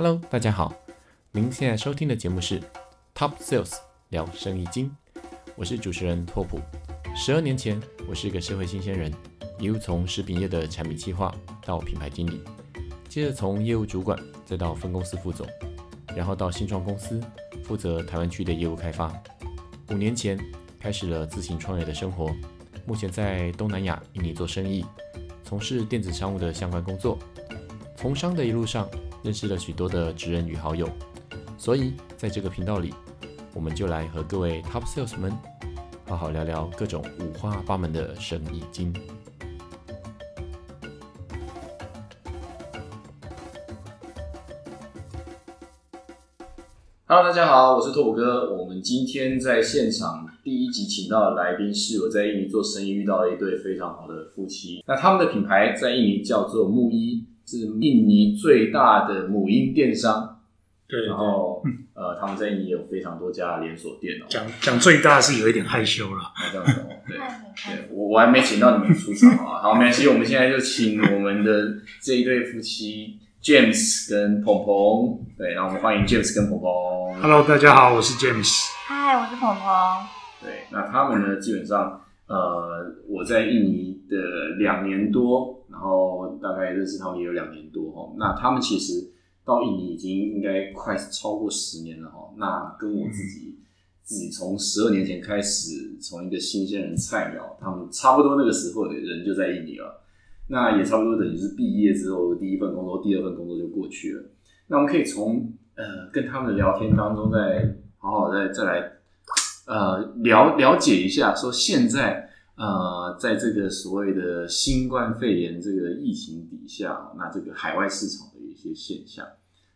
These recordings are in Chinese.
Hello，大家好，您现在收听的节目是 Top Sales 聊生意经，我是主持人拓普。十二年前，我是一个社会新鲜人，一路从食品业的产品计划到品牌经理，接着从业务主管再到分公司副总，然后到新创公司负责台湾区的业务开发。五年前开始了自行创业的生活，目前在东南亚印尼做生意，从事电子商务的相关工作。从商的一路上，认识了许多的职人与好友，所以在这个频道里，我们就来和各位 Top Sales 们好好聊聊各种五花八门的生意经。Hello，大家好，我是拓普哥。我们今天在现场第一集请到的来宾是我在印尼做生意遇到的一对非常好的夫妻。那他们的品牌在印尼叫做木一，是印尼最大的母婴电商。对，然后呃，他们在印尼有非常多家连锁店哦。讲讲最大是有一点害羞了。那这样子哦，对对，我我还没请到你们出场啊。好，没关系，我们现在就请我们的这一对夫妻 James 跟鹏鹏。对，然后我们欢迎 James 跟鹏鹏。Hello，大家好，我是 James。嗨，我是鹏鹏。对，那他们呢，基本上呃，我在印尼的两年多，然后大概认识他们也有两年多哈。那他们其实到印尼已经应该快超过十年了哈。那跟我自己、自己从十二年前开始，从一个新鲜人菜鸟，他们差不多那个时候的人就在印尼了。那也差不多等于是毕业之后第一份工作、第二份工作就过去了。那我们可以从呃跟他们的聊天当中，再好好再再来呃了了解一下，说现在呃在这个所谓的新冠肺炎这个疫情底下，那这个海外市场的一些现象。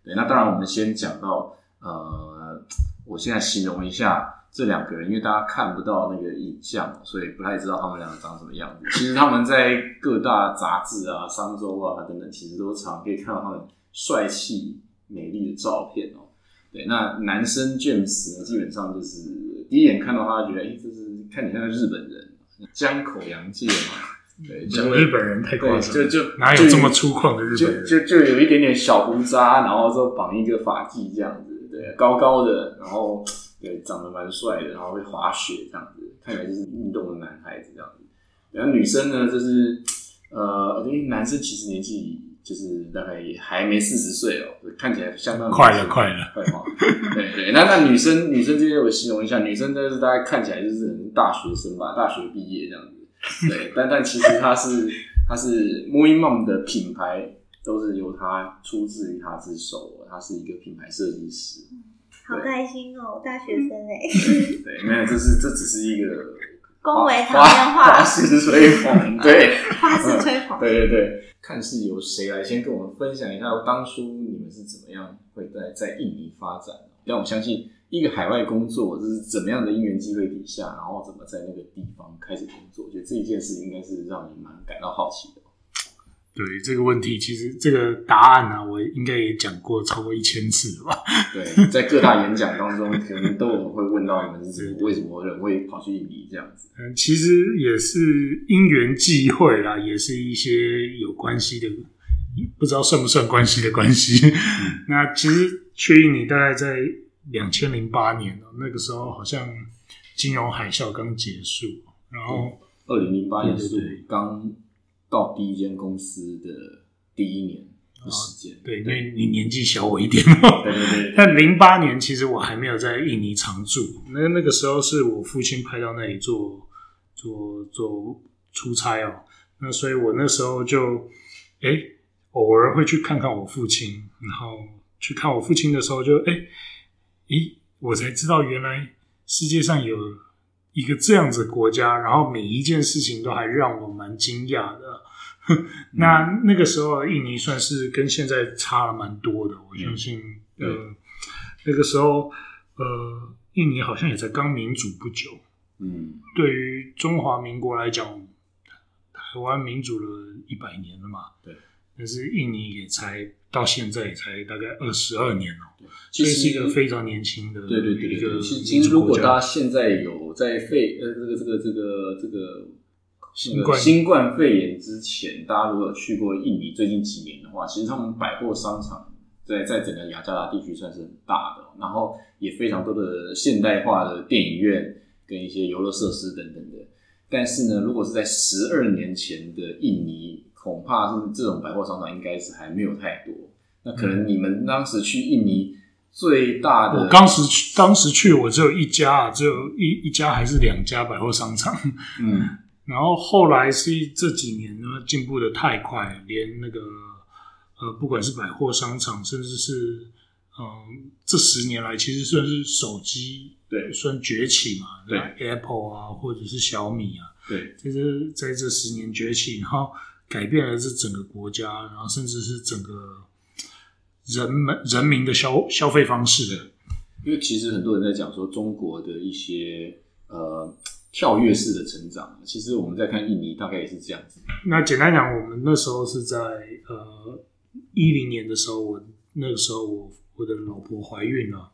对，那当然我们先讲到呃，我现在形容一下这两个人，因为大家看不到那个影像，所以不太知道他们两个长什么样子。其实他们在各大杂志啊、商周啊等等，其实都常可以看到他们帅气美丽的照片哦。对，那男生 James 呢，基本上就是第一眼看到他，觉得哎，这是看起来像日本人，江口洋介嘛。对，讲日本人太夸对，张，就就哪有这么粗犷的日本就人？就就有一点点小胡渣，然后说绑一个发髻这样子，对，高高的，然后对，长得蛮帅的，然后会滑雪这样子，看起来就是运动的男孩子这样子。然后女生呢，就是呃，因为男生其实年纪就是大概也还没四十岁哦，看起来相当快了快了快哈。对对，那那女生女生这边我形容一下，女生就是大概看起来就是大学生吧，大学毕业这样子。对，但但其实她是她是 m o i Mom 的品牌都是由她出自于她之手哦，她是一个品牌设计师。好开心哦，大学生哎，对，没有，这是这只是一个恭维场花面花话，式吹捧，对。花式吹捧。对 对对，看是由谁来先跟我们分享一下当初你们是怎么样会在在印尼发展的？让我相信一个海外工作这是怎么样的因缘机会底下，然后怎么在那个地方开始工作？我觉得这一件事应该是让你蛮感到好奇的。对这个问题，其实这个答案呢、我应该也讲过超过一千次了吧？对，在各大演讲当中，可能都有会问到你们是为什么人会跑去印尼这样子。嗯，其实也是因缘际会啦，也是一些有关系的，不知道算不算关系的关系。那其实去印尼大概在两千零八年哦，那个时候好像金融海啸刚结束，然后二零零八年是刚到第一间公司的第一年的时间。对，因为你年纪小我一点。对对对，但零八年其实我还没有在印尼常住，那那个时候是我父亲派到那里做做做出差哦，那所以我那时候就哎偶尔会去看看我父亲，然后去看我父亲的时候就哎咦，我才知道原来世界上有一个这样子的国家，然后每一件事情都还让我蛮惊讶的。那那个时候，印尼算是跟现在差了蛮多的。我相信，嗯呃，那个时候，呃，印尼好像也才刚民主不久。嗯，对于中华民国来讲，台湾民主了一百年了嘛。对。但是印尼也才到现在也才大概二十二年哦，其实所以是一个非常年轻的对对对一个其实如果。大家现在有在肺呃这个这个这个这个新冠新冠肺炎之前，大家如果有去过印尼最近几年的话，其实他们百货商场在在整个雅加达地区算是很大的，然后也非常多的现代化的电影院跟一些游乐设施等等的。但是呢，如果是在十二年前的印尼，恐怕是这种百货商场应该是还没有太多。那可能你们当时去印尼最大的，我当时去，当时去我只有一家啊，只有一一家还是两家百货商场。嗯，然后后来是这几年呢进步的太快，连那个呃，不管是百货商场，甚至是嗯、这十年来其实算是手机对。算崛起嘛，对，Apple 啊，或者是小米啊，对，在这在这十年崛起，然后改变了这整个国家，然后甚至是整个人们人民的消消费方式的。因为其实很多人在讲说中国的一些呃跳跃式的成长，其实我们在看印尼大概也是这样子。那简单讲，我们那时候是在呃一零年的时候，我那个时候我我的老婆怀孕了，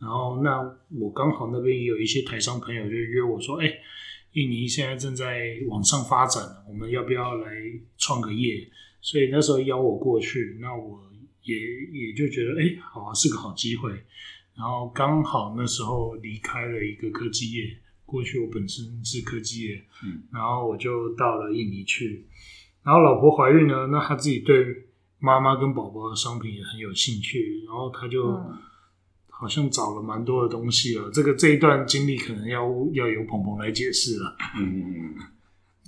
然后那我刚好那边也有一些台商朋友就约我说，哎、印尼现在正在往上发展，我们要不要来创个业？所以那时候邀我过去，那我也也就觉得，哎、好啊，是个好机会。然后刚好那时候离开了一个科技业，过去我本身是科技业，嗯，然后我就到了印尼去。然后老婆怀孕了，那她自己对妈妈跟宝宝的商品也很有兴趣，然后她就嗯好像找了蛮多的东西了。这个这一段经历可能要要由鹏鹏来解释了。嗯嗯嗯，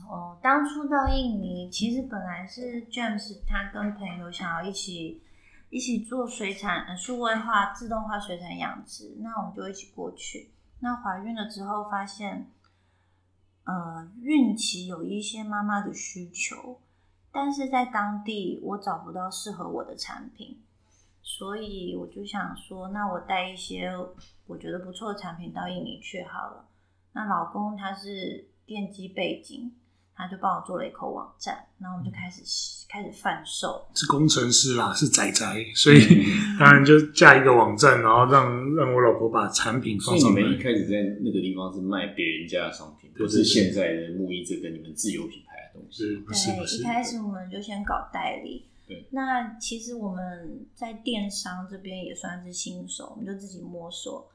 哦，当初到印尼，其实本来是 James 他跟朋友想要一起一起做水产数位化、自动化水产养殖，那我们就一起过去。那怀孕了之后，发现呃孕期有一些妈妈的需求，但是在当地我找不到适合我的产品，所以我就想说，那我带一些我觉得不错的产品到印尼去好了。那老公他是电机背景，他就帮我做了一口网站，然后我们就开始开始贩售。是工程师啦，是仔仔，所以 当然就架一个网站，然后让让我老婆把产品所以你放上来。们一开始在那个地方是卖别人家的商品，不是现在的木一这个你们自有品牌的东西。对，不是不是一？开始我们就先搞代理。对，那其实我们在电商这边也算是新手，我们就自己摸索。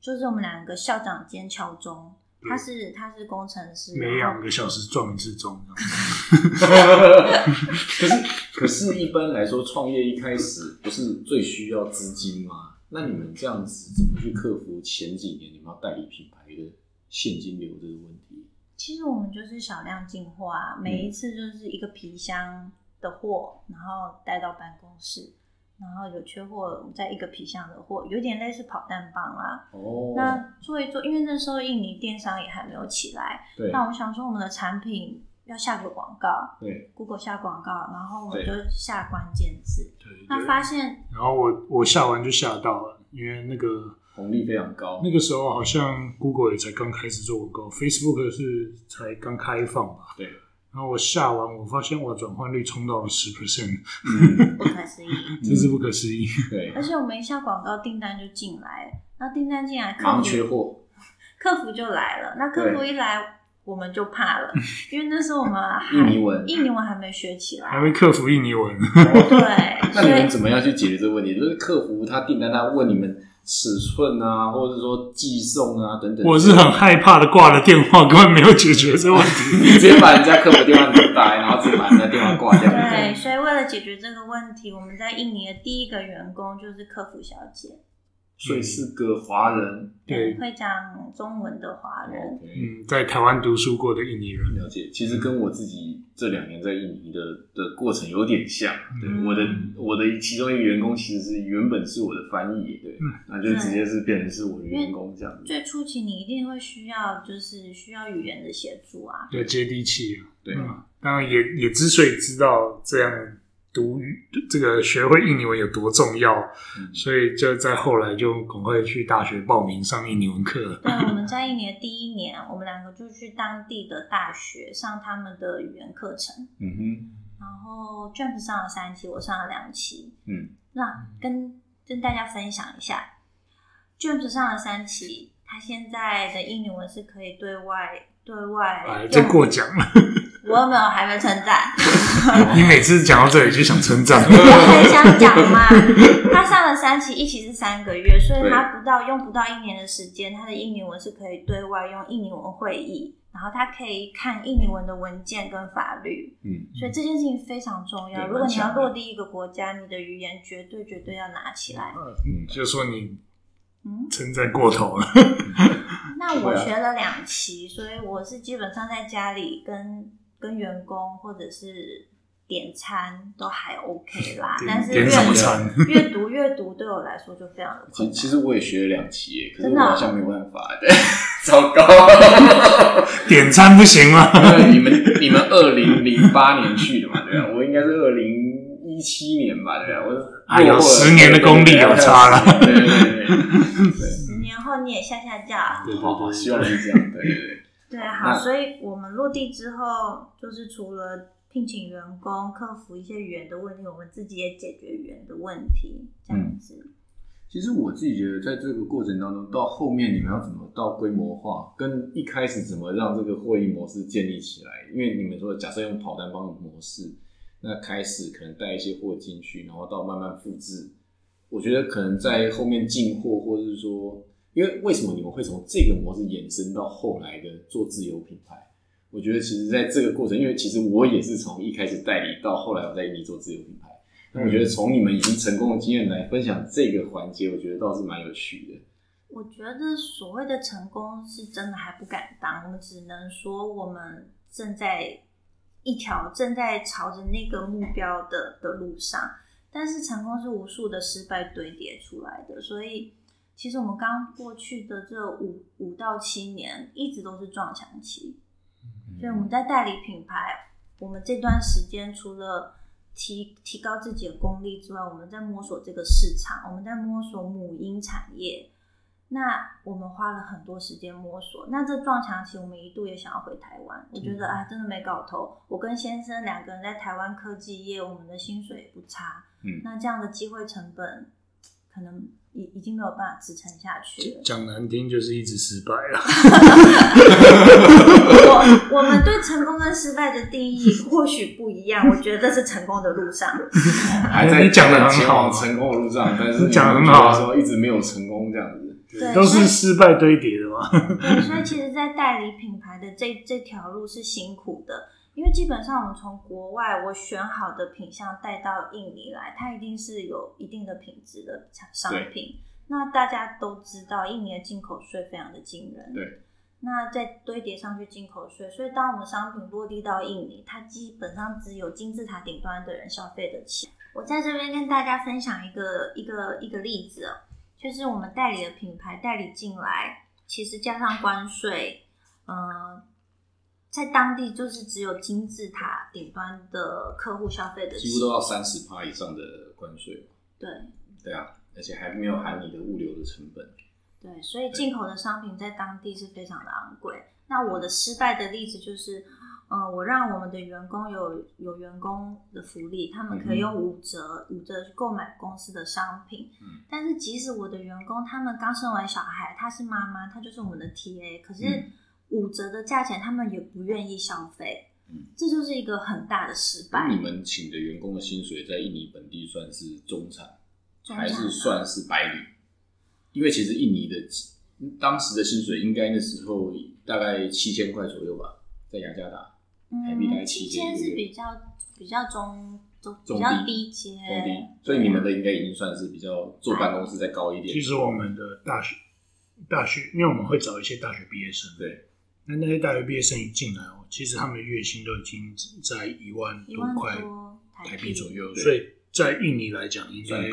就是我们两个校长兼敲钟，他是他是工程师，每两个小时撞一次钟，可是，可是，一般来说，创业一开始不是最需要资金吗？那你们这样子怎么去克服前几年你们要代理品牌的现金流这个问题？其实我们就是小量进货啊，每一次就是一个皮箱的货，然后带到办公室，然后有缺货，我们再一个皮箱的货，有点类似跑单帮啦。哦，那做一做，因为那时候印尼电商也还没有起来，对那我们想说我们的产品要下个广告对，，Google 下广告，然后我们就下关键字，对那对。发现然后我我下完就下到了，因为那个红利非常高。那个时候好像 Google 也才刚开始做广告，Facebook 是才刚开放吧。对，然后我下完，我发现我转换率冲到了十 percent，嗯，不可思议，真是不可思议。对。而，且我们一下广告订单就进来，那订单进来，客服缺货。客服就来了，那客服一来，我们就怕了，因为那时候我们还 印尼文。印尼文还没学起来，还没克服印尼文，对，那你们怎么样去解决这个问题？就是客服他订单，他问你们尺寸啊，或者是说寄送啊等等。我是很害怕的，挂了电话，根本没有解决这问题。你直接把人家客服电话留打来，然后直接把人家电话挂掉。对，所以为了解决这个问题，我们在印尼的第一个员工就是客服小姐，所以是个华人。对，会讲中文的华人。嗯，在台湾读书过的印尼人，了解。其实跟我自己这两年在印尼的的过程有点像。对，嗯我的我的其中一个员工其实是原本是我的翻译，对，那就直接是变成是我的员工这样子。最初期你一定会需要，就是需要语言的协助啊。对接地气啊。对，嗯当然也也之所以知道这样读语这个学会印尼文有多重要，嗯所以就在后来就赶快去大学报名上印尼文课。对，我们在印尼的第一年，我们两个就去当地的大学上他们的语言课程。嗯哼，然后 Jump 上了三期，我上了两期。嗯，那跟跟大家分享一下，Jump 上了三期，他现在的印尼文是可以对外对外哎，用这过奖了。我又没有还没称赞，你每次讲到这里就想称赞，我很想讲嘛。他上了三期，一期是三个月，所以他不到用不到一年的时间，他的印尼文是可以对外用印尼文会议，然后他可以看印尼文的文件跟法律。嗯，所以这件事情非常重要。如果你要落地一个国家，你的语言绝对绝对要拿起来。嗯，就说你嗯，称赞过头了。那我学了两期，所以我是基本上在家里跟跟员工或者是点餐都还 OK 啦。但是阅点什么餐？阅读阅读对我来说就非常的困难。其其实我也学了两期耶，可是真的啊我好像没有办法，对，糟糕。点餐不行吗？因为你们你们二零零八年去的嘛，对吧？我应该是二零一七年吧，对吧？我哎有落后了10年的功力有差了对对对对十年后你也下下架。对，好好，希望是这样，对对对。对，好，所以我们落地之后，就是除了聘请员工、克服一些语言的问题，我们自己也解决语言的问题，这样子。其实我自己觉得，在这个过程当中，到后面你们要怎么到规模化，跟一开始怎么让这个会议模式建立起来？因为你们说，假设用跑单帮的模式，那开始可能带一些货进去，然后到慢慢复制。我觉得可能在后面进货，或者是说，因为为什么你们会从这个模式延伸到后来的做自由品牌？我觉得其实在这个过程，因为其实我也是从一开始代理到后来我在印尼做自由品牌。那我觉得从你们已经成功的经验来分享这个环节，我觉得倒是蛮有趣的。我觉得所谓的成功是真的还不敢当，我们只能说我们正在一条正在朝着那个目标的的路上，但是成功是无数的失败堆叠出来的，所以其实我们刚过去的这五五到七年一直都是撞墙期，所以我们在代理品牌，我们这段时间除了提提高自己的功力之外，我们在摸索这个市场，我们在摸索母婴产业。那我们花了很多时间摸索。那这撞墙期，我们一度也想要回台湾。我觉得啊，真的没搞头。我跟先生两个人在台湾科技业，我们的薪水也不差。嗯那这样的机会成本，可能已已经没有办法支撑下去了。讲难听就是一直失败了。我我们对成功跟失败的定义或许不一样。我觉得这是成功的路上。还在你讲的很好成功的路上，但是你讲的很好说一直没有成功这样子。对都是失败堆叠的嘛。对，所以其实，在代理品牌的这这条路是辛苦的，因为基本上我们从国外我选好的品相带到印尼来，它一定是有一定的品质的产商品。那大家都知道，印尼的进口税非常的惊人。对。那再堆叠上去进口税，所以当我们商品落地到印尼，它基本上只有金字塔顶端的人消费得起。我在这边跟大家分享一个一个一个例子哦，就是我们代理的品牌代理进来，其实加上关税，呃，在当地就是只有金字塔顶端的客户消费得起，几乎都要三十趴以上的关税。对对啊，而且还没有含你的物流的成本。对，所以进口的商品在当地是非常的昂贵。那我的失败的例子就是，呃，我让我们的员工有有员工的福利，他们可以用五折五折去购买公司的商品。嗯但是即使我的员工他们刚生完小孩，她是妈妈，她就是我们的 TA，可是嗯五折的价钱他们也不愿意消费，嗯这就是一个很大的失败。你们请的员工的薪水在印尼本地算是中产，还中产是算是白领？因为其实印尼的当时的薪水应该那时候大概七千块左右吧，在雅加达。台币大概嗯，七千是比较比较中中中比较低低阶，中低，所以你们的应该已经算是比较坐办公室再高一点。其实我们的大学大学，因为我们会找一些大学毕业生，对，那那些大学毕业生一进来哦，其实他们的月薪都已经在一万多块台币左右，所以在印尼来讲，应该，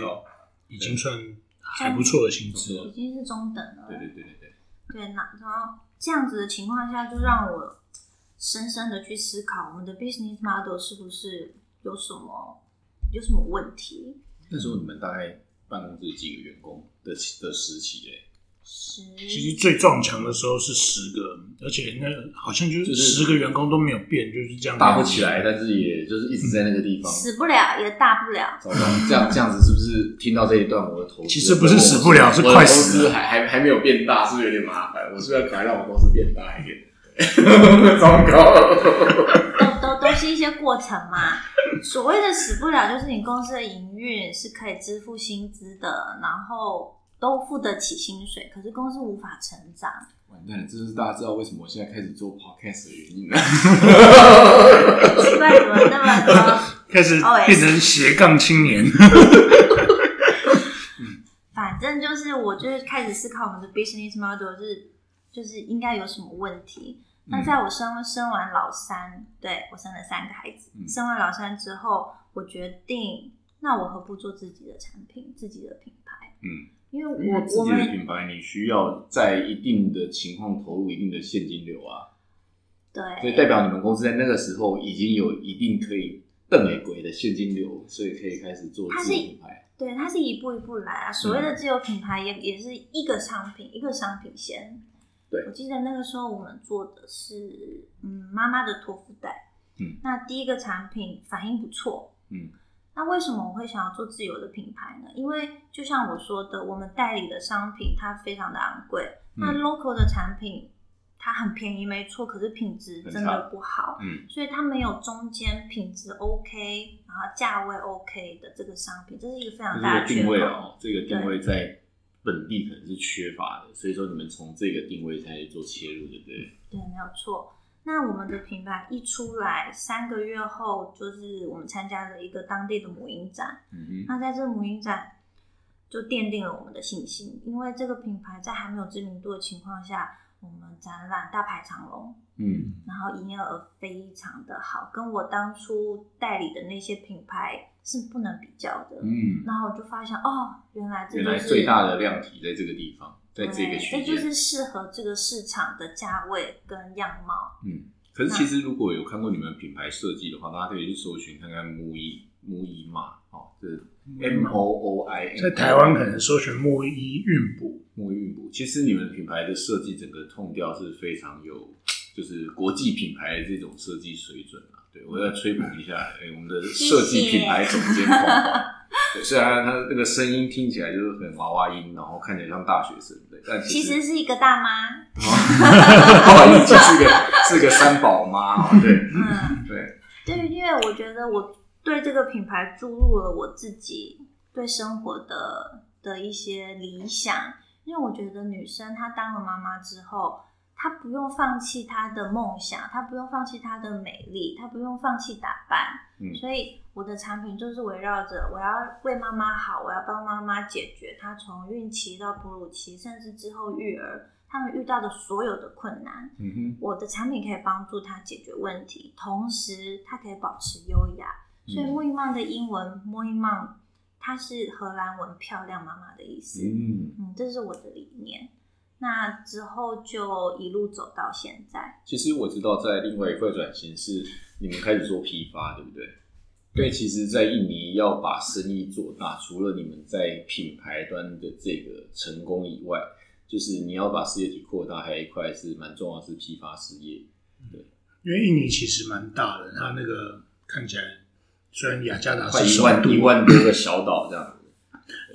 已经算还不错的薪资了已。经是中等了。对对对对对。对，那然后这样子的情况下，就让我深深的去思考，我们的 business model 是不是有什么有什么问题？那时候你们大概办公室几个员工的的时期嘞？十其实最撞墙的时候是十个，而且那好像就是十个员工都没有变，就是这样大不起来，但是也就是一直在那个地方。死不了也大不了。糟糕，这样这样子是不是听到这一段，我的投资其实不是死不了是快死了还还还没有变大，是不是有点麻烦？我是不是要赶快让我公司变大一点？糟糕，都都是一些过程嘛。所谓的死不了，就是你公司的营运是可以支付薪资的，然后都付得起薪水，可是公司无法成长。完蛋了，这就是大家知道为什么我现在开始做 podcast 的原因了。奇怪，怎么那么多？开始变成斜杠青年。反正就是，我就是开始思考我们的 business model 是就是应该有什么问题。那在我生生完老三，对我生了三个孩子，嗯生完老三之后，我决定，那我何不做自己的产品，自己的品牌？嗯，因为我自己的品牌，你需要在一定的情况投入一定的现金流啊，对所以代表你们公司在那个时候已经有一定可以瞪美鬼的现金流，所以可以开始做自己品牌。对，它是一步一步来啊。所谓嗯的自有品牌也也是一个商品一个商品先。对我记得那个时候我们做的是嗯妈妈的托福袋，嗯，那第一个产品反应不错，嗯，那为什么我会想要做自由的品牌呢？因为就像我说的，我们代理的商品它非常的昂贵，那嗯 local 的产品它很便宜没错，可是品质真的不好，嗯所以它没有中间品质 OK，然后价位 OK 的这个商品，这是一个非常大的缺定位。哦，这个定位在本地可能是缺乏的，所以说你们从这个定位开始做切入，对不对？对，没有错。那我们的品牌一出来，三个月后，就是我们参加了一个当地的母婴展。嗯那在这个母婴展，就奠定了我们的信心，因为这个品牌在还没有知名度的情况下，我们展览大排长龙，嗯然后营业额非常的好，跟我当初代理的那些品牌是不能比较的。嗯，然后我就发现，哦，原来这原来就是最大的量体在这个地方，在这个对区间。这就是适合这个市场的价位跟样貌。嗯，可是其实如果有看过你们品牌设计的话，大家可以去搜寻看看木衣木衣嘛，哦，这是 M O O I 在台湾可能搜寻木衣孕补，沐浴孕补，其实你们品牌的设计整个痛调是非常有，就是国际品牌的这种设计水准啊。对我要吹捧一下，哎、我们的设计品牌总监虽然他那个声音听起来就是很娃娃音，然后看起来像大学生，对，但其实实是一个大妈，娃娃音其实是个是个三宝妈哦，对嗯，对，对，因为我觉得我对这个品牌注入了我自己对生活的的一些理想，因为我觉得女生她当了妈妈之后，她不用放弃他的梦想，他不用放弃他的美丽，他不用放弃打扮，嗯所以我的产品就是围绕着我要为妈妈好，我要帮妈妈解决她从孕期到哺乳期，甚至之后育儿，他们遇到的所有的困难。嗯哼，我的产品可以帮助她解决问题，同时她可以保持优雅。所以嗯 m o i m a n 的英文 m o i m a n 它是荷兰文“漂亮妈妈”的意思。嗯，嗯，这是我的理念。那之后就一路走到现在。其实我知道，在另外一块转型是你们开始做批发，对不对？对，其实，在印尼要把生意做大，除了你们在品牌端的这个成功以外，就是你要把事业体扩大，还有一块是蛮重要的是批发事业。对因为印尼其实蛮大的，它那个看起来虽然雅加达快一万一万多个小岛这样子。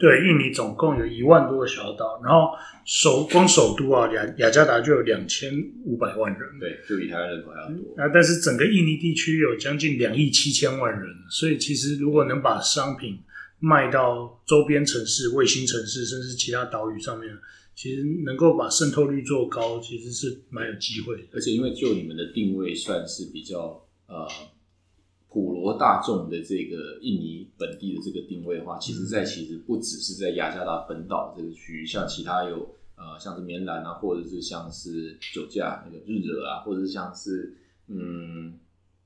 对，印尼总共有一万多个小岛，然后首光首都啊雅雅加达就有两千五百万人，对，就比台湾人口还要多。啊，但是整个印尼地区有将近两亿七千万人，所以其实如果能把商品卖到周边城市、卫星城市，甚至其他岛屿上面，其实能够把渗透率做高，其实是蛮有机会的。而且因为就你们的定位算是比较呃普罗大众的这个印尼本地的这个定位的话，其实在其实不只是在雅加达本岛这个区域，像其他有呃像是棉兰啊，或者是像是酒驾那个日惹啊，或者是像是嗯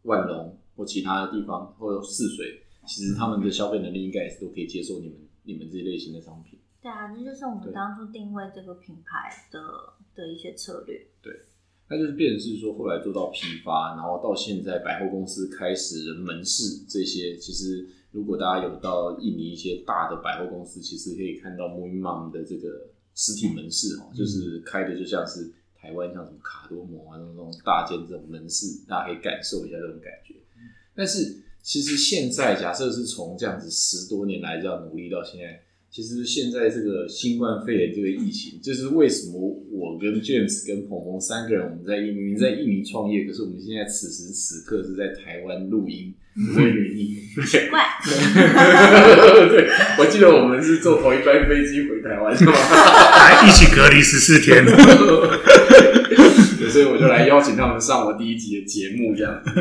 万隆或其他的地方或者泗水，其实他们的消费能力应该也是都可以接受你们你们这一类型的商品。对啊，这就是我们当初定位这个品牌的的一些策略。那就是变成是说，后来做到批发，然后到现在百货公司开始门市这些，其实如果大家有到印尼一些大的百货公司，其实可以看到 m o i Mom 的这个实体门市哦，就是开的就像是台湾像什么卡多摩啊那种大间这种门市，大家可以感受一下这种感觉。但是其实现在假设是从这样子十多年来这样努力到现在，其实现在这个新冠肺炎这个疫情，就是为什么我跟 James 跟鹏鹏三个人，我们在明明在印尼创业，可是我们现在此时此刻是在台湾录音的原因。奇怪，对，我记得我们是坐同一班飞机回台湾，是吗？还一起隔离十四天。对，所以我就来邀请他们上我第一集的节目，这样子。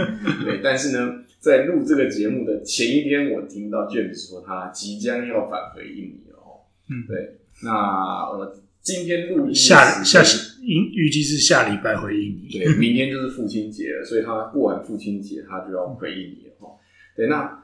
对，但是呢，在录这个节目的前一天，我听到 James 说他即将要返回印尼。嗯对，那我，今天录音下下是预预计是下礼拜回印尼。对，明天就是父亲节了，所以他过完父亲节，他就要回印尼了哈。对，那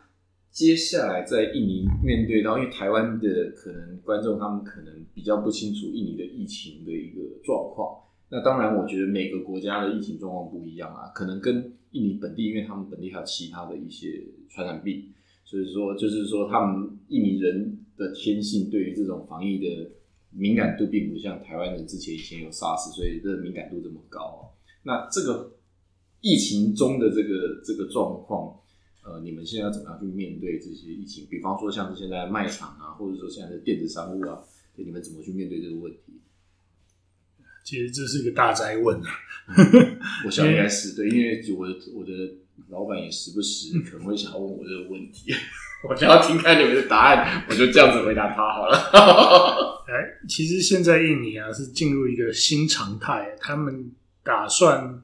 接下来在印尼面对到，因为台湾的可能观众他们可能比较不清楚印尼的疫情的一个状况。那当然，我觉得每个国家的疫情状况不一样啊，可能跟印尼本地，因为他们本地还有其他的一些传染病，所以说就是说他们印尼人的天性对于这种防疫的敏感度，并不像台湾人之前以前有 SARS，所以这个敏感度这么高啊。那这个疫情中的这个这个状况，呃，你们现在要怎么样去面对这些疫情？比方说像是现在卖场啊，或者说现在的电子商务啊，对你们怎么去面对这个问题？其实这是一个大灾问啊。我想应该是对，因为我的我的老板也时不时可能会想要问我这个问题，我只要听看你们的答案，我就这样子回答他好了。哎，其实现在印尼啊是进入一个新常态，他们打算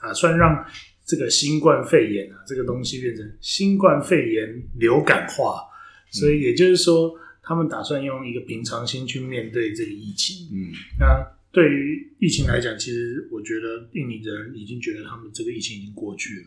打算让这个新冠肺炎啊这个东西变成新冠肺炎流感化，所以也就是说，他们打算用一个平常心去面对这个疫情。嗯那对于疫情来讲，其实我觉得印尼人已经觉得他们这个疫情已经过去了，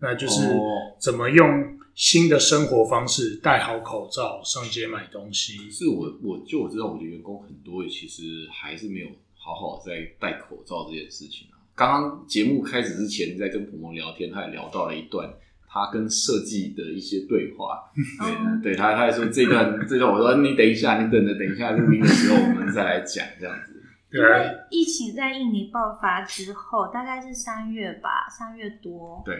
那就是哦怎么用新的生活方式，戴好口罩，上街买东西。是我我就我知道我的员工很多其实还是没有好好在戴口罩这件事情啊。刚刚节目开始之前，在跟鹏鹏聊天，他也聊到了一段他跟设计的一些对话。哦 对，对他他还说这段 这段，我说你等一下，你等着，等一下录音的时候我们再来讲这样子。对因为疫情在印尼爆发之后，大概是三月吧，三月多，对，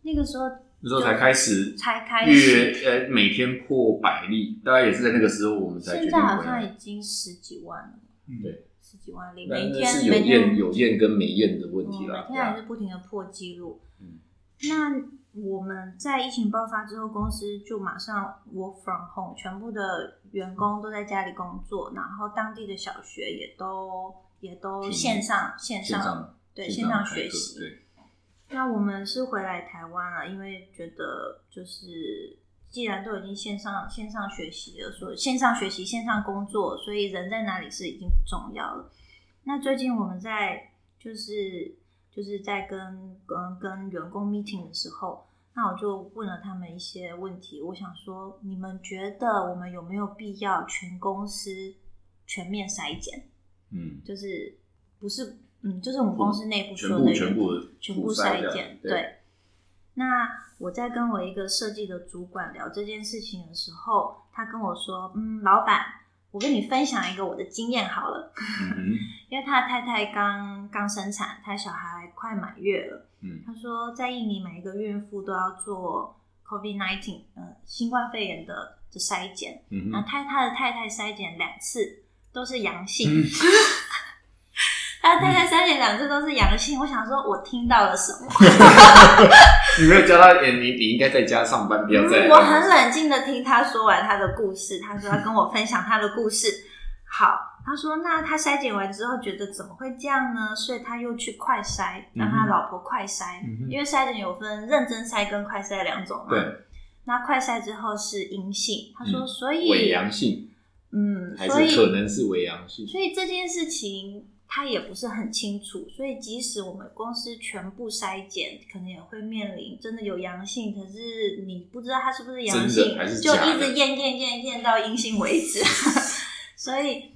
那个时候那时候才开始才开始，月呃每天破百例，大概也是在那个时候我们才决定现在好回来。像已经十几万了，对，十几万例，那每天是有天每天验有验跟没验的问题嗯，啦。每天还是不停的破纪录。嗯那我们在疫情爆发之后，公司就马上 work from home，全部的员工都在家里工作，然后当地的小学也都也都停线上线线上上对线线上开课学习。对，那我们是回来台湾了，因为觉得就是既然都已经线上线上学习了，所以线上学习、线上工作，所以人在哪里是已经不重要了。那最近我们在就是就是在跟跟跟员工 meeting 的时候，那我就问了他们一些问题，我想说，你们觉得我们有没有必要全公司全面筛检？嗯，就是不是嗯，就是我们公司内部说的全部全部筛检，对对。那我在跟我一个设计的主管聊这件事情的时候，他跟我说：“嗯，老板，我跟你分享一个我的经验好了，嗯因为他的太太刚刚生产，他小孩快满月了。嗯他说，在印尼每一个孕妇都要做 COVID nineteen 呃新冠肺炎的的筛检，嗯哼，然后他他的太太筛检两次都是阳性 他的太太筛检两次都是阳性。我想说，我听到了什么？你没有教他，哎，你你应该在家上班，不要在。嗯我很冷静的听他说完他的故事，他说要跟我分享他的故事。好，他说那他筛检完之后觉得怎么会这样呢？所以他又去快筛，让他老婆快筛，嗯因为筛检有分认真筛跟快筛两种嘛。对，那快筛之后是阴性，他说嗯所以伪阳性嗯，还所以是可能是伪阳性？所以这件事情他也不是很清楚，所以即使我们公司全部筛检，可能也会面临真的有阳性，可是你不知道他是不是阳真性的还是，就一直验验验验到阴性为止。所以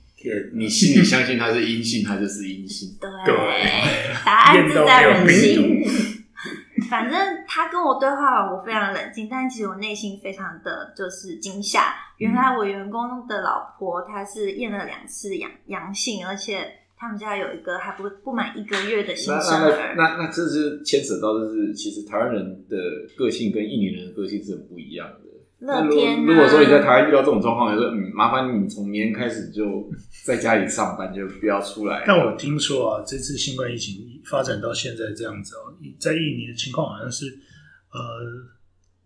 你心里相信他是阴性，他就是阴性。对，对答案自在人心。反正他跟我对话，我非常冷静，但其实我内心非常的就是惊吓。原来我员工的老婆她是验了两次阳阳性，而且他们家有一个还不不满一个月的新那生那儿。那那这是牵扯到，就是其实台湾人的个性跟印尼人的个性是很不一样的。那如乐天、啊、如果说你在台湾遇到这种状况，就是嗯，麻烦你从明天开始就在家里上班，就不要出来。但我听说啊，这次新冠疫情发展到现在这样子哦，在印尼的情况好像是，呃，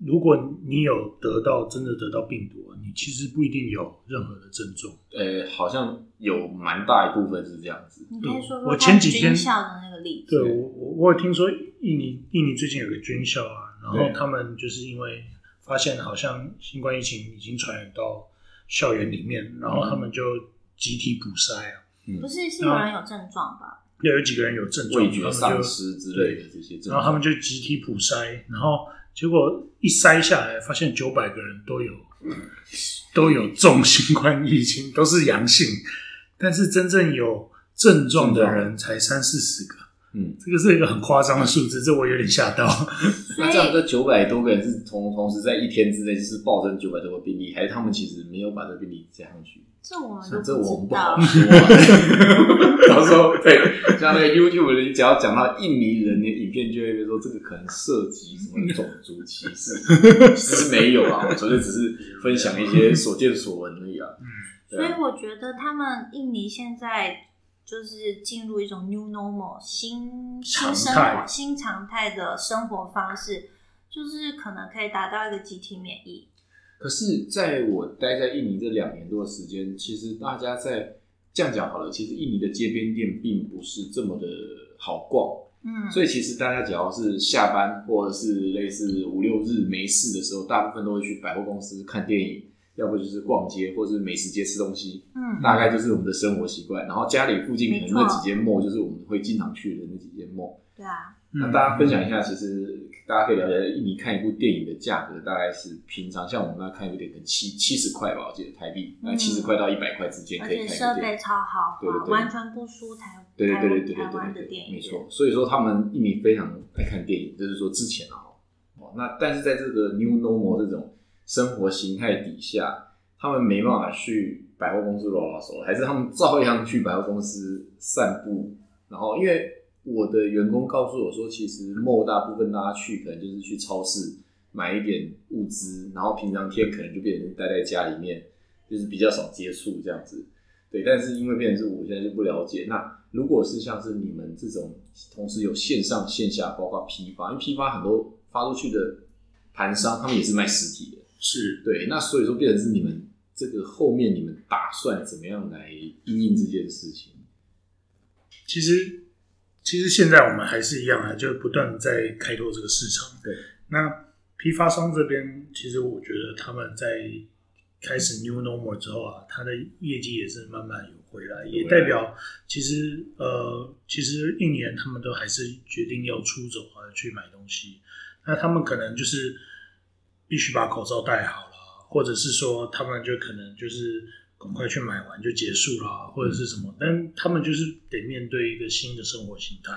如果你有得到真的得到病毒，你其实不一定有任何的症状。呃，好像有蛮大一部分是这样子。你可以说说我前几天军校的那个例子。对我我我有听说印尼印尼最近有个军校啊，然后他们就是因为发现好像新冠疫情已经传染到校园里面，然后他们就集体补筛啊，不是是有人有症状吧？有几个人有症状，味觉丧失之类的这些症状，然后他们就集体普筛，然后结果一筛下来，发现九百个人都有都有重新冠疫情，都是阳性，但是真正有症状的人才三四十个，嗯，这个是一个很夸张的数字，这我有点吓到。那这样这九百多个人是同同时在一天之内就是暴增九百多个病例，还是他们其实没有把这病例加上去？这我们这我们不好。说、啊。到时候对，像那个 YouTube 你只要讲到印尼人的影片，就会说这个可能涉及什么种族歧视，其实没有啊，我纯粹只是分享一些所见所闻而已啊。所以我觉得他们印尼现在就是进入一种 new normal 新新生活、新常态的生活方式，就是可能可以达到一个集体免疫。可是，在我待在印尼这两年多的时间，其实大家在这样讲好了，其实印尼的街边店并不是这么的好逛，嗯，所以其实大家只要是下班或者是类似五六日没事的时候，大部分都会去百货公司看电影，要不就是逛街或者是美食街吃东西，嗯，大概就是我们的生活习惯。然后家里附近可能那几间 mall 就是我们会经常去的那几间 mall。对啊，那大家分享一下，其实大家可以了解印尼看一部电影的价格大概是平常像我们那看一部电影可能七七十块吧，我记得台币，七十块到一百块之间可以看一且设备部电影。超豪华，对对对完全不输台对对对对对对台湾对对对，的电影，没错。所以说他们印尼非常爱看电影，就是说之前啊，哦，那但是在这个 new normal 这种生活形态底下，他们没办法去百货公司拉拉手，还是他们照样去百货公司散步。然后因为我的员工告诉我说，其实莫大部分大家去可能就是去超市买一点物资，然后平常天可能就变成待在家里面，就是比较少接触这样子。对，但是因为变成是我现在就不了解。那如果是像是你们这种同时有线上线下，包括批发，因为批发很多发出去的盘商，他们也是卖实体的。是对，那所以说变成是你们这个后面你们打算怎么样来应应这件事情？其实其实现在我们还是一样啊，就不断在开拓这个市场。对，那批发商这边，其实我觉得他们在开始 new normal 之后啊，他的业绩也是慢慢有回来，也代表其实呃，其实一年他们都还是决定要出走啊，去买东西。那他们可能就是必须把口罩戴好了，或者是说他们就可能就是赶快去买完就结束了，或者是什么，但他们就是得面对一个新的生活形态。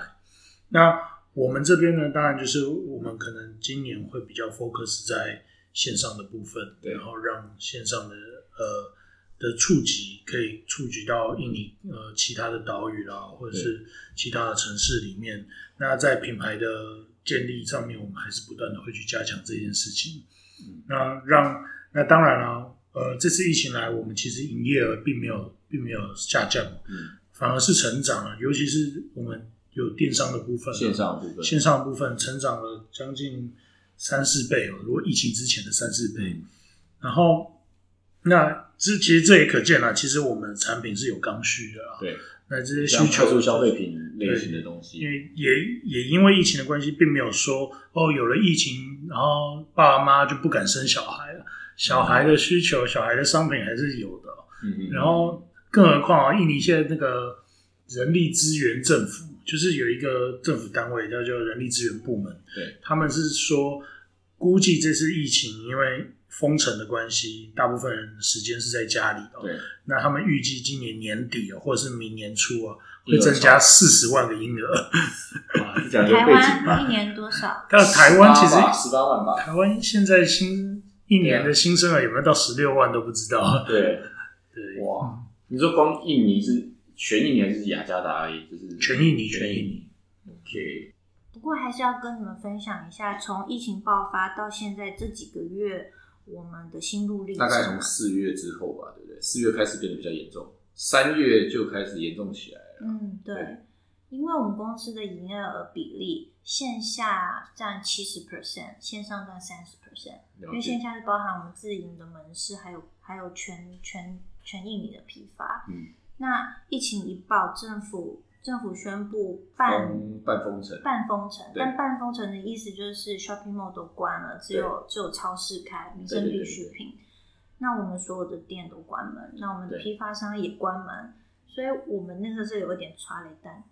那我们这边呢，当然就是我们可能今年会比较 focus 在线上的部分，然后让线上的呃的触及可以触及到印尼呃其他的岛屿啦，或者是其他的城市里面。那在品牌的建立上面，我们还是不断的会去加强这件事情。嗯。那让那当然了、呃，这次疫情来，我们其实营业额并没有并没有下降，嗯，反而是成长了，尤其是我们有电商的部分，线上的部分，线上的部分成长了将近三四倍哦，如果疫情之前的三四倍。嗯。然后，那这其实这也可见了，其实我们的产品是有刚需的啊。对，那这些需求速消费品类型的东西因，为也也因为疫情的关系，并没有说哦，有了疫情，然后爸妈就不敢生小孩了。小孩的需求，小孩的商品还是有的哦。嗯嗯，然后，更何况啊，印尼现在那个人力资源政府，就是有一个政府单位叫做人力资源部门，对，他们是说，估计这次疫情因为封城的关系，大部分人时间是在家里。对，那他们预计今年年底哦，或者是明年初啊，会增加四十万个婴儿。讲究台背景吧湾一。年多少？但台湾其实十八万吧，台湾现在新一年的新生儿有没有到十六万都不知道。对，对，哇，你说光印尼是全印尼还是雅加达而已？就是全印尼，全全印尼。印尼。OK，不过还是要跟你们分享一下，从疫情爆发到现在这几个月，我们的心路历程。大概从四月之后吧，对不对？四月开始变得比较严重，三月就开始严重起来了。嗯，对对，因为我们公司的营业额比例，线下占七十 percent，线上占三十 percent。因为，线下是包含我们自营的门市，还有还有全全全印尼的批发。嗯，那疫情一爆，政府政府宣布半封半封城，半封城，但半封城的意思就是 shopping mall 都关了，只有只有超市开，民生必需品。那我们所有的店都关门，那我们的批发商也关门，所以我们那个是有一点抓雷蛋。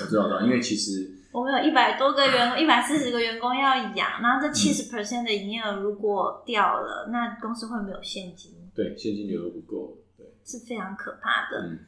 我知道，知道，因为其实 我们有一百多个员工，一百四十个员工要养，然后嗯这七十 percent 的营业额如果掉了，那公司会没有现金，对现金流都不够，对，是非常可怕的。嗯，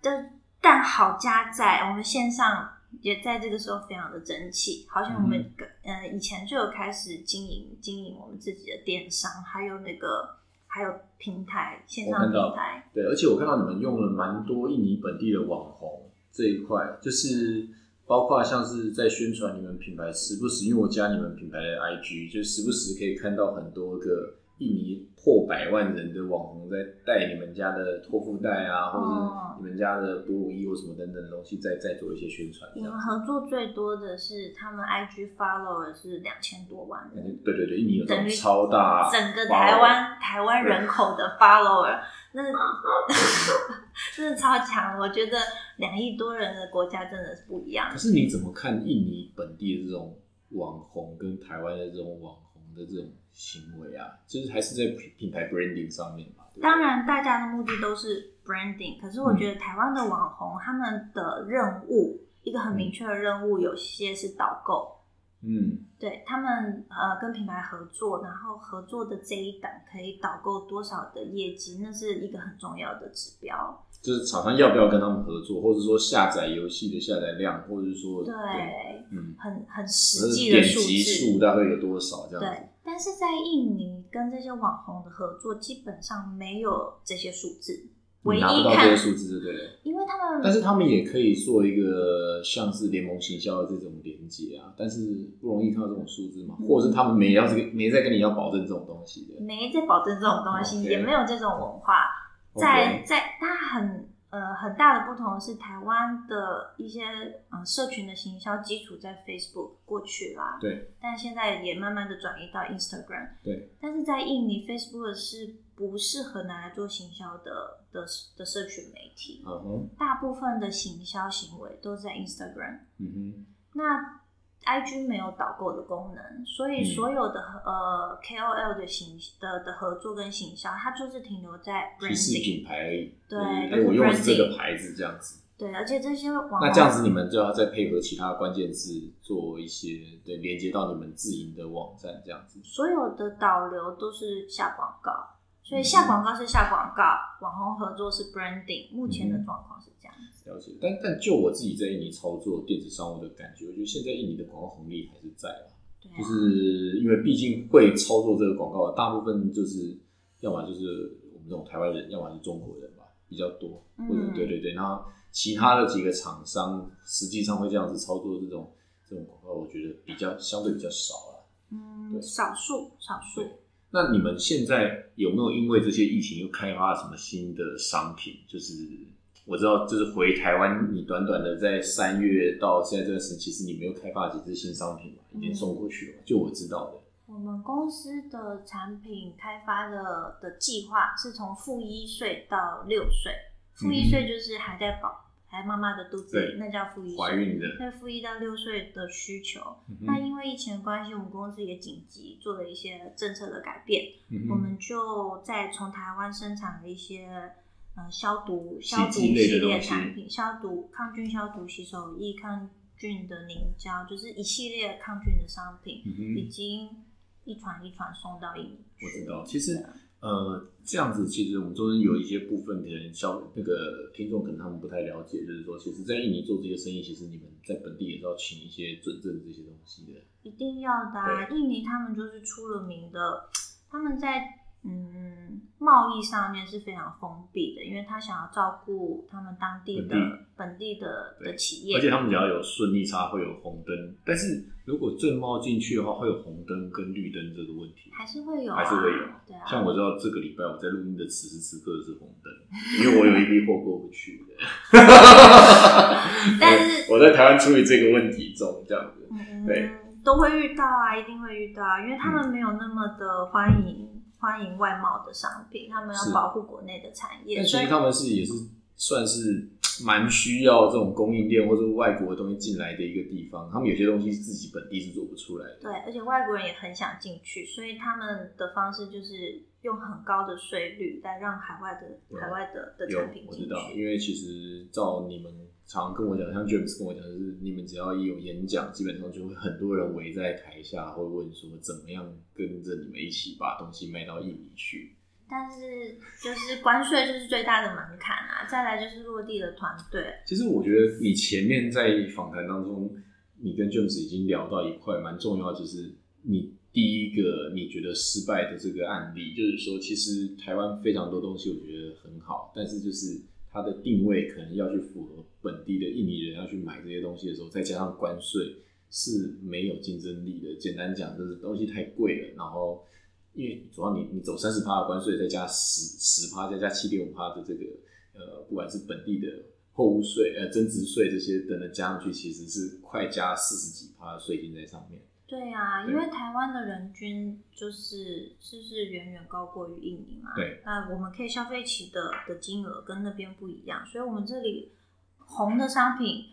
但但好家在我们线上也在这个时候非常的争气，好像我们、嗯。呃以前就有开始经营经营我们自己的电商，还有那个还有平台线上平台，对，而且我看到你们用了蛮多印尼本地的网红这一块，就是包括像是在宣传你们品牌，时不时因为我加你们品牌的 IG，就时不时可以看到很多个印尼破百万人的网红在带你们家的托付袋啊，或者你们家的哺乳衣或什么等等的东西，在在做一些宣传，这我们。合作最多的是他们 IG follower 是两千多万人。嗯对对对，印尼有等于超大整个台湾台湾人口的 follower，那 真的超强。我觉得两亿多人的国家真的是不一样可。是你怎么看印尼本地的这种网红跟台湾的这种网红的这种行为啊？就是还是在品品牌 branding 上面嘛？对对当，然，大家的目的都是 branding，可是我嗯觉得台湾的网红他们的任务，一个很明确的任务，有些是导购。嗯，对他们呃跟品牌合作，然后合作的这一档可以导购多少的业绩，那是一个很重要的指标。就是厂商要不要跟他们合作，或者说下载游戏的下载量，或者是说对，嗯，很很实际的数击数。大概有多少这样子？对，但是在印尼跟这些网红的合作，基本上没有这些数字，唯一你拿不到看这些数字，对不对？因为他们但是他们也可以做一个像是联盟行销的这种连接啊，但是不容易看到这种数字嘛，或者是他们没要这个没在跟你要保证这种东西的。没在保证这种东西也没有这种文化。在在它很呃很大的不同是，台湾的一些呃社群的行销基础在 Facebook 过去啦，对，但现在也慢慢的转移到 Instagram。对，但是在印尼，Facebook 是不适合拿来做行销的的的社群媒体，嗯哼，大部分的行销行为都在 Instagram。嗯哼，那 IG 没有导购的功能，所以嗯所有的、呃 KOL 的行的的合作跟行销，它就是停留在提示。品牌。对我用的是这个牌子这样子。对，而且这些网红那这样子，你们就要再配合其他关键字做一些对连接到你们自营的网站这样子。所有的导流都是下广告，所以嗯下广告是下广告，网红合作是 branding。目前的嗯状况是这样子。了解，但但就我自己在印尼操作电子商务的感觉，我觉得现在印尼的广告红利还是在啊。对啊，就是因为毕竟会操作这个广告的大部分就是要么就是我们这种台湾人，要么是中国人吧，比较多，嗯或者对对对，然后其他的几个厂商实际上会这样子操作这种这种广告，我觉得比较相对比较少了。嗯，对少数少数对。那你们现在有没有因为这些疫情又开发什么新的商品？就是我知道，就是回台湾，你短短的在三月到现在这段时间，其实你没有开发几支新商品嘛，已经送过去了嘛。就我知道的，我们公司的产品开发的的计划是从负一岁到六岁，负一岁就是还在宝还在妈妈的肚子里，那叫负一岁。怀孕的，对负一到六岁的需求，嗯那因为疫情的关系，我们公司也紧急做了一些政策的改变，嗯我们就在从台湾生产了一些呃消毒消毒系列产品，消毒抗菌消毒洗手液、抗菌的凝胶，就是一系列抗菌的商品，嗯已哼，经一传一传送到印尼去。我知道。其实呃，这样子其实我们中间有一些部分可能消那个听众可能他们不太了解，就是说，其实，在印尼做这些生意，其实你们在本地也是要请一些准证这些东西的。一定要的、啊。印尼他们就是出了名的，他们在嗯，目贸易上面是非常封闭的，因为他想要照顾他们当地的本地的的企业，而且他们只要有顺利差会有红灯，但是如果正贸进去的话，会有红灯跟绿灯这个问题。还是会有、啊，还是会有对啊，像我知道这个礼拜我在录音的此时此刻是红灯，因为我有一批货过不去的。但是我在台湾处理这个问题中，这样子。嗯，对都会遇到啊，一定会遇到啊，因为他们没有那么的欢迎、欢迎外贸的商品，他们要保护国内的产业，但其所以实他们是也是算是蛮需要这种供应链或者外国的东西进来的一个地方。他们有些东西自己本地是做不出来的。对，而且外国人也很想进去，所以他们的方式就是用很高的税率来让海外的海外的的有产品进我知道，去。因为其实照你们常跟我讲，像 James 跟我讲，就是你们只要一有演讲，基本上就会很多人围在台下，会问说怎么样跟着你们一起把东西卖到印尼去。但是就是关税就是最大的门槛啊，再来就是落地的团队，其实我觉得你前面在访谈当中，你跟 James 已经聊到一块蛮重要，就是你第一个你觉得失败的这个案例，就是说其实台湾非常多东西我觉得很好，但是就是它的定位可能要去符合本地的印尼人要去买这些东西的时候，再加上关税是没有竞争力的。简单讲，就是东西太贵了，然后因为主要你你走三十趴的关税，再加十十趴，再加七点五趴的这个呃，不管是本地的货物税、呃增值税这些等等加上去，其实是快加四十几趴的税金在上面。对啊，对因为台湾的人均就是就是远远高过于印尼嘛。对。那我们可以消费起的的金额跟那边不一样，所以我们这里红的商品，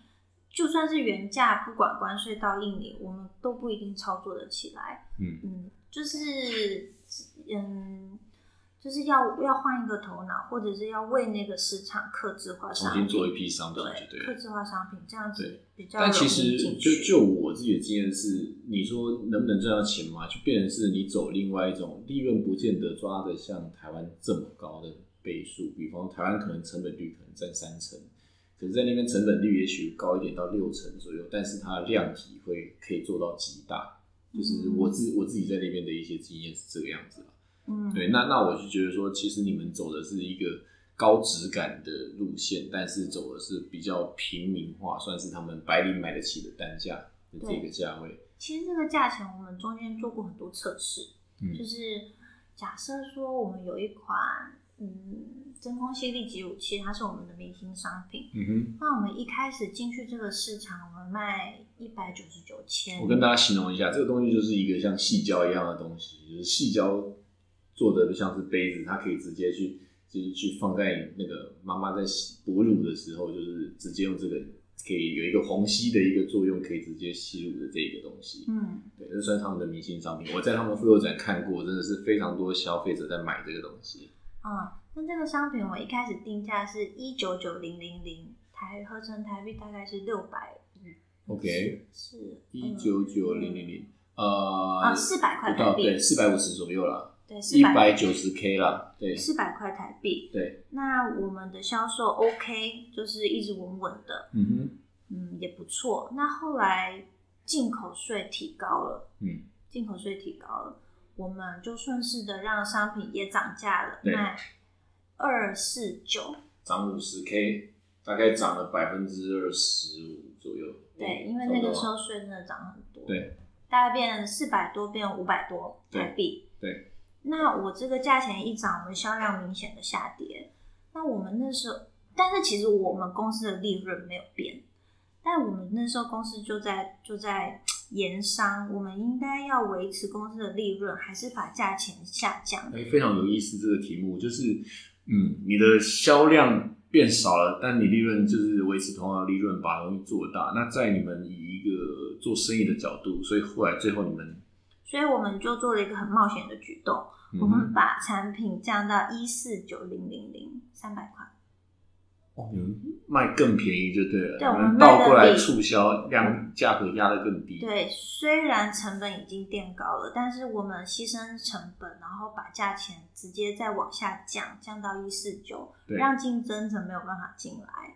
就算是原价，不管关税到印尼，我们都不一定操作得起来。嗯嗯，就是嗯。就是要要换一个头脑，或者是要为那个市场克制化商品，重新做一批商品，就对了。克制化商品这样子对比较但其实就就我自己的经验是，你说能不能赚到钱嘛？就变成是你走另外一种利润，不见得抓的像台湾这么高的倍数。比方台湾可能成本率可能占三成，可是在那边成本率也许高一点到六成左右，但是它的量体会可以做到极大。就是我自我自己在那边的一些经验是这个样子啦。嗯，对，那那我就觉得说，其实你们走的是一个高质感的路线，但是走的是比较平民化，算是他们白领买得起的单价的这个价位。其实这个价钱我们中间做过很多测试，嗯就是假设说我们有一款嗯真空吸力集乳器，它是我们的明星商品，嗯哼，那我们一开始进去这个市场，我们卖一百九十九千，我跟大家形容一下，这个东西就是一个像细胶一样的东西，就是细胶做的像是杯子，它可以直接去就是去放在那个妈妈在哺乳的时候，就是直接用这个可以有一个虹吸的一个作用，可以直接吸入的这个东西。嗯，对，这算是他们的明星商品。我在他们妇幼展看过，真的是非常多消费者在买这个东西。啊、那这个商品我一开始定价是一九九零零零台合成台币大概是六百 OK，是一九九零零零，呃，啊400块台币对，四百五十左右啦，对一四百百九十 K 啦，对。四百块台币。对，那我们的销售 OK，就是一直稳稳的，嗯哼，嗯，也不错。那后来进口税提高了，嗯，进口税提高了，我们就顺势的让商品也涨价了，对。卖二四九。涨五十 K，大概涨了百分之二十五左右。对，因为那个时候税真的涨很多，对，大概变四百多变五百多台币。对，那我这个价钱一涨，我们销量明显的下跌。那我们那时候，但是其实我们公司的利润没有变，但我们那时候公司就在就在盐商，我们应该要维持公司的利润，还是把价钱下降？哎，非常有意思这个题目，就是嗯，你的销量变少了，但你利润就是维持同样的利润，把东西做大。那在你们以一个做生意的角度，所以后来最后你们，所以我们就做了一个很冒险的举动，我嗯们把产品降到一四九零零零三百块。哦，你们卖更便宜就对了，对我们倒过来卖得比促销，量价格压得更低。对，虽然成本已经垫高了，但是我们牺牲成本，然后把价钱直接再往下降，降到一四九，让竞争者没有办法进来。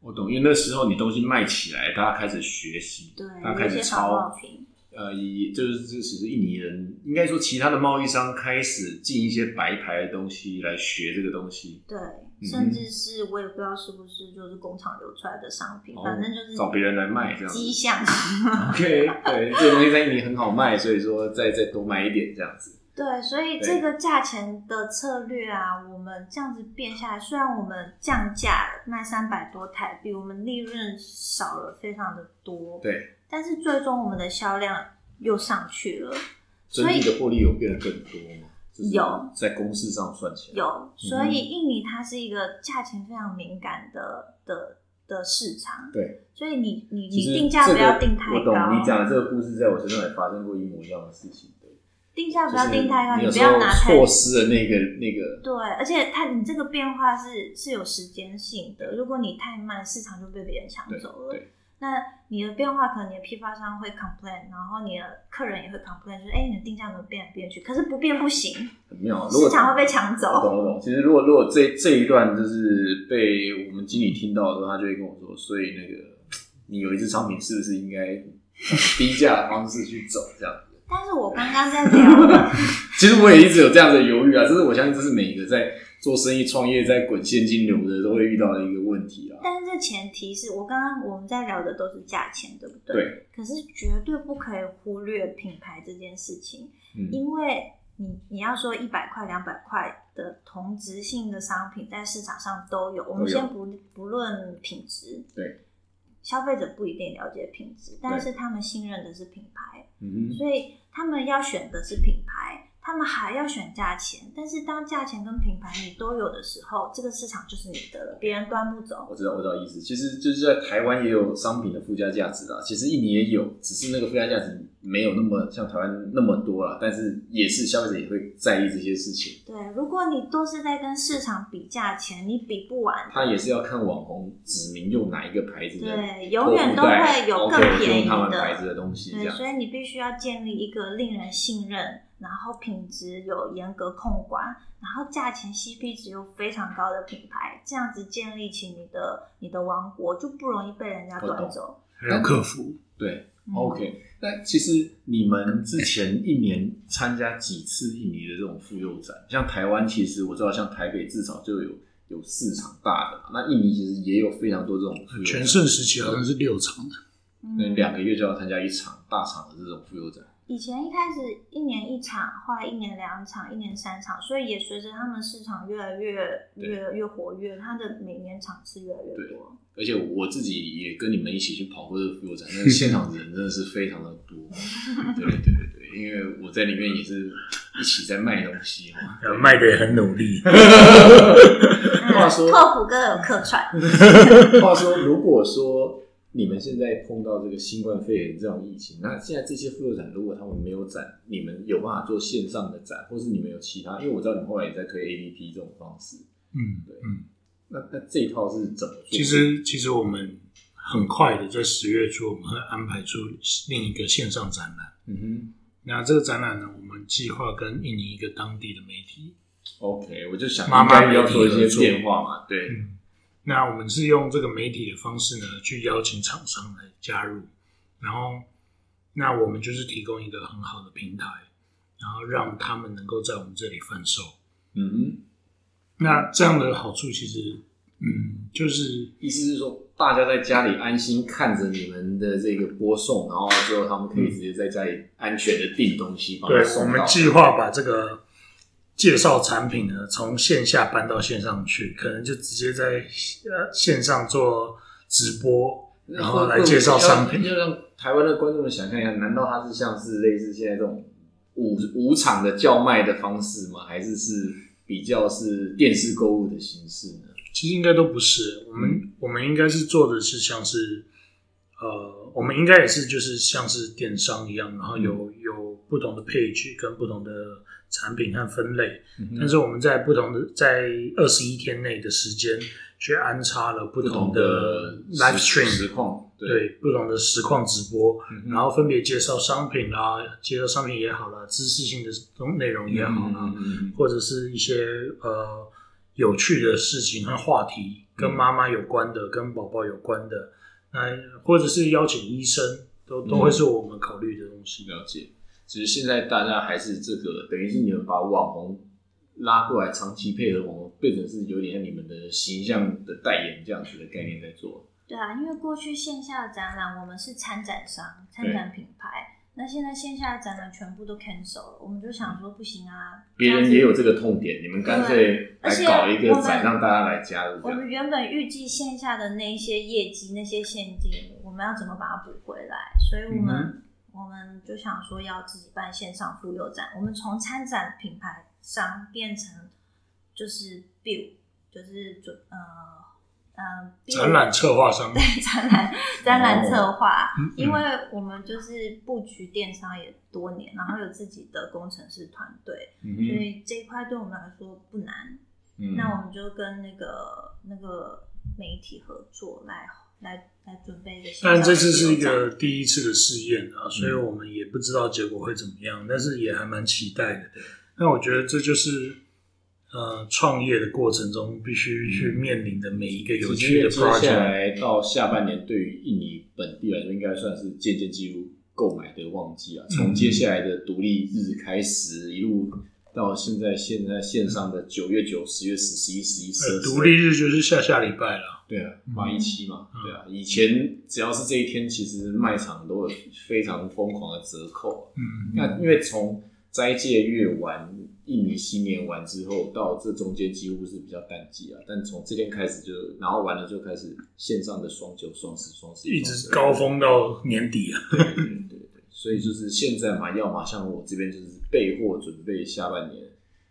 我懂，因为那时候你东西卖起来，大家开始学习，对，大家开始有一些仿冒抄，品。呃，以就是这其实印尼人应该说其他的贸易商开始进一些白牌的东西来学这个东西，对，嗯甚至是我也不知道是不是就是工厂流出来的商品，反正就是哦找别人来卖这样子迹象。OK，对，这个东西在印尼很好卖，所以说再再多买一点这样子。对，所以这个价钱的策略啊，我们这样子变下来，虽然我们降价了卖三百多台币，我们利润少了非常的多，对，但是最终我们的销量又上去了，所以整体的获利有变得更多吗？有在公式上算起来，有，所以印尼它是一个价钱非常敏感的的的市场，对，所以你你你定价不要定太高，你讲的这个故事，在我身上也发生过一模一样的事情。对，定价不要定太高，你不要拿太错失了那个那个，对，而且它你这个变化是是有时间性的，如果你太慢，市场就被别人抢走了对。那你的变化可能你的批发商会 complain，然后你的客人也会 complain，就是哎、你的定价怎么变来变去？可是不变不行，很妙。如果市场会被抢走懂走。我懂。其实如果如果这这一段就是被我们经理听到的时候，他就会跟我说，所以那个你有一支商品是不是应该呃 低价的方式去走这样子？但是我刚刚在聊，其实我也一直有这样的犹豫啊，这是我相信这是每一个在做生意、创业、在滚现金流的都会遇到的一个问题了。但是这前提是我刚刚我们在聊的都是价钱，对不对？对。可是绝对不可以忽略品牌这件事情，嗯，因为你你要说一百块、两百块的同质性的商品在市场上都有，我们先不不论品质，对，消费者不一定了解品质，但是他们信任的是品牌，嗯哼，所以他们要选的是品牌，他们还要选价钱。但是当价钱跟品牌你都有的时候，这个市场就是你的了，别人端不走。我知道，我知道意思。其实就是在台湾也有商品的附加价值啦，其实印尼也有，只是那个附加价值没有那么像台湾那么多了。但是也是消费者也会在意这些事情，对，如果你都是在跟市场比价钱，你比不完的。他也是要看网红指明用哪一个牌子的对，永远都会有更 OK，便宜用他们的。牌子的东西对，所以你必须要建立一个令人信任，然后品质有严格控管，然后价钱 CP 值又非常高的品牌，这样子建立起你的你的王国，就不容易被人家端走。还有客服，对嗯，OK。那其实你们之前一年参加几次印尼的这种妇幼展？像台湾，其实我知道，像台北至少就有有四场大的嘛。那印尼其实也有非常多这种全盛时期好像是六场的，那嗯两个月就要参加一场大场的这种妇幼展。以前一开始一年一场，后来一年两场，一年三场，所以也随着他们市场越来越对越越活跃，他的每年场次越来越多。而且我自己也跟你们一起去跑过这个妇幼展，那个现场人真的是非常的多。对对对对，因为我在里面也是一起在卖东西嘛。呃卖的也很努力。话说拓普哥有客串，话说，如果说你们现在碰到这个新冠肺炎这种疫情，那现在这些妇幼展如果他们没有展，你们有办法做线上的展，或是你们有其他？因为我知道你们后来也在推 APP 这种方式，嗯对嗯，那那这一套是怎么做？其实其实我们很快的在十月初，我们会安排出另一个线上展览。嗯哼那这个展览呢，我们计划跟印尼一个当地的媒体，，OK，我就想妈妈要做一些变化嘛，对，嗯，那我们是用这个媒体的方式呢，去邀请厂商来加入，然后那我们就是提供一个很好的平台，然后让他们能够在我们这里贩售。嗯哼，那这样的好处其实，嗯，就是意思是说大家在家里安心看着你们的这个播送，然后之后他们可以直接在家里安全的订东西，对我们计划把这个介绍产品呢，从线下搬到线上去，可能就直接在呃线上做直播，然后来介绍商品。就让台湾的观众们想象一下，难道它是像是类似现在这种五五场的叫卖的方式吗？还是是比较是电视购物的形式呢？其实应该都不是，我们、我们应该是做的是像是，呃，我们应该也是就是像是电商一样，然后有、有不同的 page 跟不同的产品和分类，但是我们在不同的在二十一天内的时间去安插了不不同同的 live stream 实况，对。不同的实况直播，嗯然后分别介绍商品啦，介绍商品也好啦，知识性的东内容也好啦，嗯嗯嗯或者是一些呃有趣的事情和话题，跟妈妈有关的，跟宝宝有关的，那或者是邀请医生都都会是我们考虑的东西。了解。其实现在大家还是这个，等于是你们把网红拉过来，长期配合网红，变成是有点像你们的形象的代言这样子的概念在做。对啊，因为过去线下的展览我们是参展商、参展品牌，那现在线下的展览全部都 cancel 了，我们就想说不行啊，别人也有这个痛点，你们干脆来搞一个展，让大家来加入。我们原本预计线下的那一些业绩、那些现金，我们要怎么把它补回来？所以我们。我们就想说要自己办线上妇幼展，我们从参展品牌商变成就是 build，就是准呃呃展览策划商，对展览展览策划，因为我们就是布局电商也多年，然后有自己的工程师团队，所以这一块对我们来说不难。那我们就跟那个那个媒体合作来。来来准备一个，但这次是一个第一次的试验啊，所以我们也不知道结果会怎么样，但是也还蛮期待的。那我觉得这就是呃创业的过程中必须去面临的每一个有趣的 project。接下来到下半年，对于印尼本地来说，应该算是渐渐进入购买的旺季啊。从接下来的独立日开始，一路到现在现在线上的九月九、十月十、十一、十一、十二，独立日就是下下礼拜了。对啊，八一七嘛，对啊，以前只要是这一天，其实卖场都有非常疯狂的折扣。嗯，那因为从斋戒月完，印尼新年完之后，到这中间几乎是比较淡季啊。但从这天开始就，然后完了就开始线上的双九、双十、双十一，一直高峰到年底啊。对对对对，所以就是现在嘛，要么像我这边就是备货准备下半年，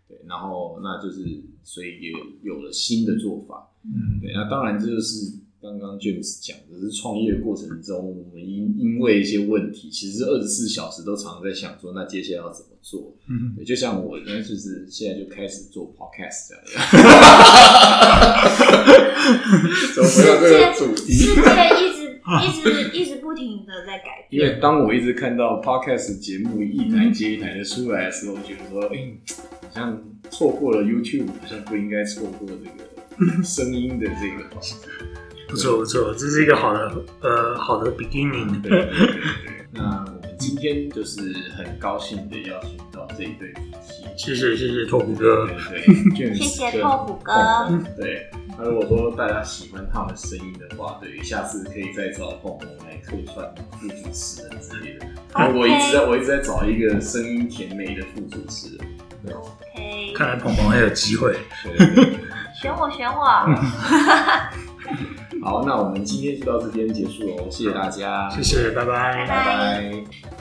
对，然后那就是所以也有了新的做法。嗯，对，那当然这就是刚刚 James 讲的，是创业过程中，我们因因为一些问题，其实二十四小时都常在想说，那接下来要怎么做？嗯，对，就像我，那就是现在就开始做 Podcast 这样。怎么没有这个主题？世界一直一直一直不停的在改变。因为当我一直看到 Podcast 节目一台接一台的出来的时候，我觉得说，哎，好像错过了 YouTube，好像不应该错过这个。声音的这个，不错不错，这是一个好的呃好的 beginning。对对对对，那我们今天就是很高兴的邀请到这一对夫妻，谢谢谢谢拓普哥，对，谢谢拓普哥。对，那如果说大家喜欢他们声音的话，对，下次可以再找鹏鹏来客串副主持人之类的。我一直在我一直在找一个声音甜美的副主持人。OK，看来鹏鹏还有机会。选我，选我！好，那我们今天就到这边结束喽，谢谢大家，谢谢，拜拜，拜拜。